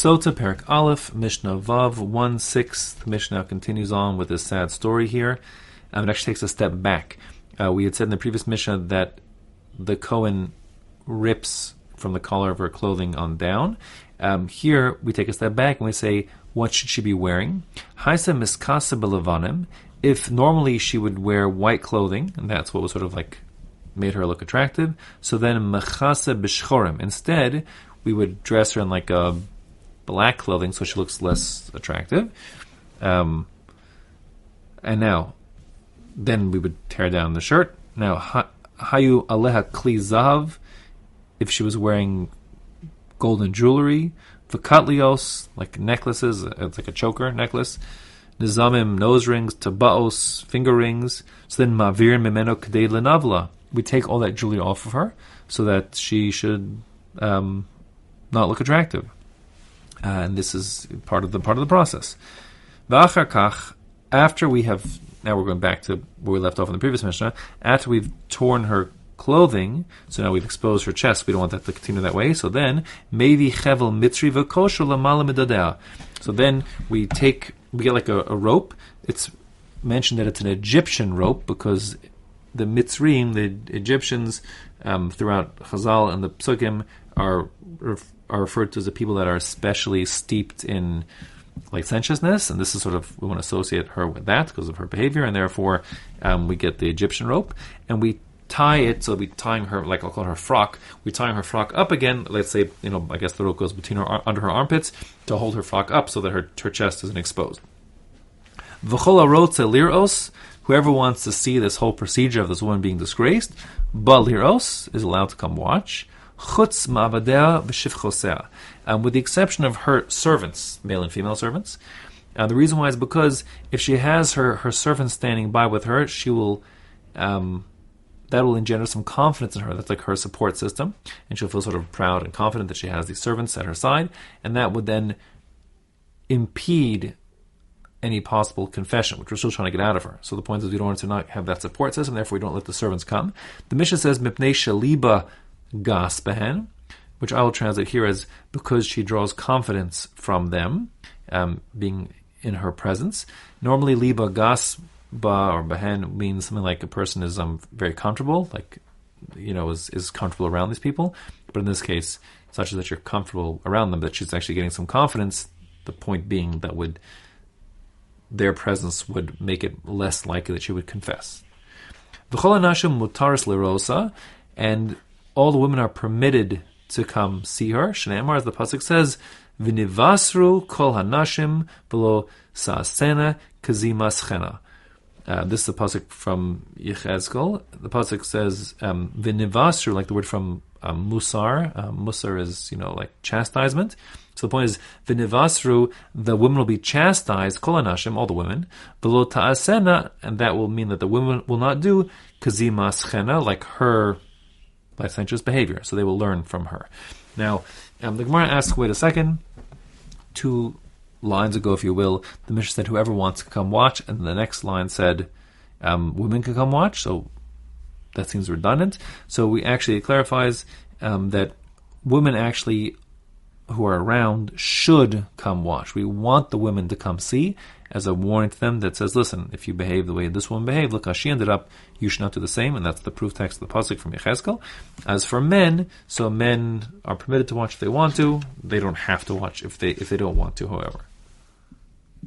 Sotah Perak Aleph, Mishnah Vav, 1 6. Mishnah continues on with this sad story here. Um, it actually takes a step back. Uh, we had said in the previous Mishnah that the Cohen rips from the collar of her clothing on down. Um, here we take a step back and we say, what should she be wearing? Haisa miskasa belavanim. If normally she would wear white clothing, and that's what was sort of like made her look attractive, so then mechasa b'shchorim. Instead, we would dress her in like a black clothing so she looks less attractive. Um, and now, then we would tear down the shirt. Now, hayu aleha kli zahav, if she was wearing golden jewelry, vakatlios, like necklaces, uh, it's like a choker necklace, nizamim, nose rings, tabaos, finger rings. So then mavir mimeno kadei lenavla. We take all that jewelry off of her so that she should um, not look attractive. Uh, and this is part of the part of the process. V'achar after we have now we're going back to where we left off in the previous Mishnah. After we've torn her clothing, so now we've exposed her chest. We don't want that to continue that way. So then, maybe chevel mitzri v'kosher lamala So then we take we get like a, a, rope. It's mentioned that it's an Egyptian rope because the Mitzrim, the Egyptians, um, throughout Chazal and the Psukim are are referred to as the people that are especially steeped in licentiousness, and this is sort of we want to associate her with that because of her behavior, and therefore um, we get the Egyptian rope, and we tie it so we tying her like I'll call her frock. We tying her frock up again. Let's say you know I guess the rope goes between her under her armpits to hold her frock up so that her her chest isn't exposed. V'chola rotze liros. Whoever wants to see this whole procedure of this woman being disgraced, baliros is allowed to come watch chutz ma'avadea v'shivchosea, um, with the exception of her servants, male and female servants. Uh, the reason why is because if she has her, her servants standing by with her, she will um, that will engender some confidence in her. That's like her support system, and she'll feel sort of proud and confident that she has these servants at her side, and that would then impede any possible confession, which we're still trying to get out of her. So the point is, we don't want to not have that support system. Therefore, we don't let the servants come. The Mishnah says, "Mipnei shaliba gas behen, which I will translate here as because she draws confidence from them, um, being in her presence. Normally, liba gas ba or behen means something like a person is um, very comfortable, like you know is is comfortable around these people. But in this case, such as that you're comfortable around them, that she's actually getting some confidence. The point being that would their presence would make it less likely that she would confess. V'chol anashim mutaris lerosa, and all the women are permitted to come see her. Shneimar, as the pasuk says, "V'nivasru kol hanashim below saasena kazimas chena." Uh, this is the pasuk from Yechezkel. The pasuk says um, like the word from um, musar. Um, musar is you know like chastisement. So the point is "v'nivasru," the women will be chastised, kol hanashim, all the women, below ta'asena, and that will mean that the women will not do kazimas chena, like her licentious behavior. So they will learn from her. Now, um, the Gemara asks, wait a second, two lines ago, if you will, the Mishnah said, whoever wants to come watch, and the next line said, um, women can come watch, so that seems redundant. So we actually, it clarifies um, that women actually who are around should come watch. We want the women to come see as a warning to them that says, listen, if you behave the way this woman behaved, look how she ended up, you should not do the same, and that's the proof text of the Pasuk from Yechezkel. As for men, so men are permitted to watch if they want to, they don't have to watch if they if they don't want to, however.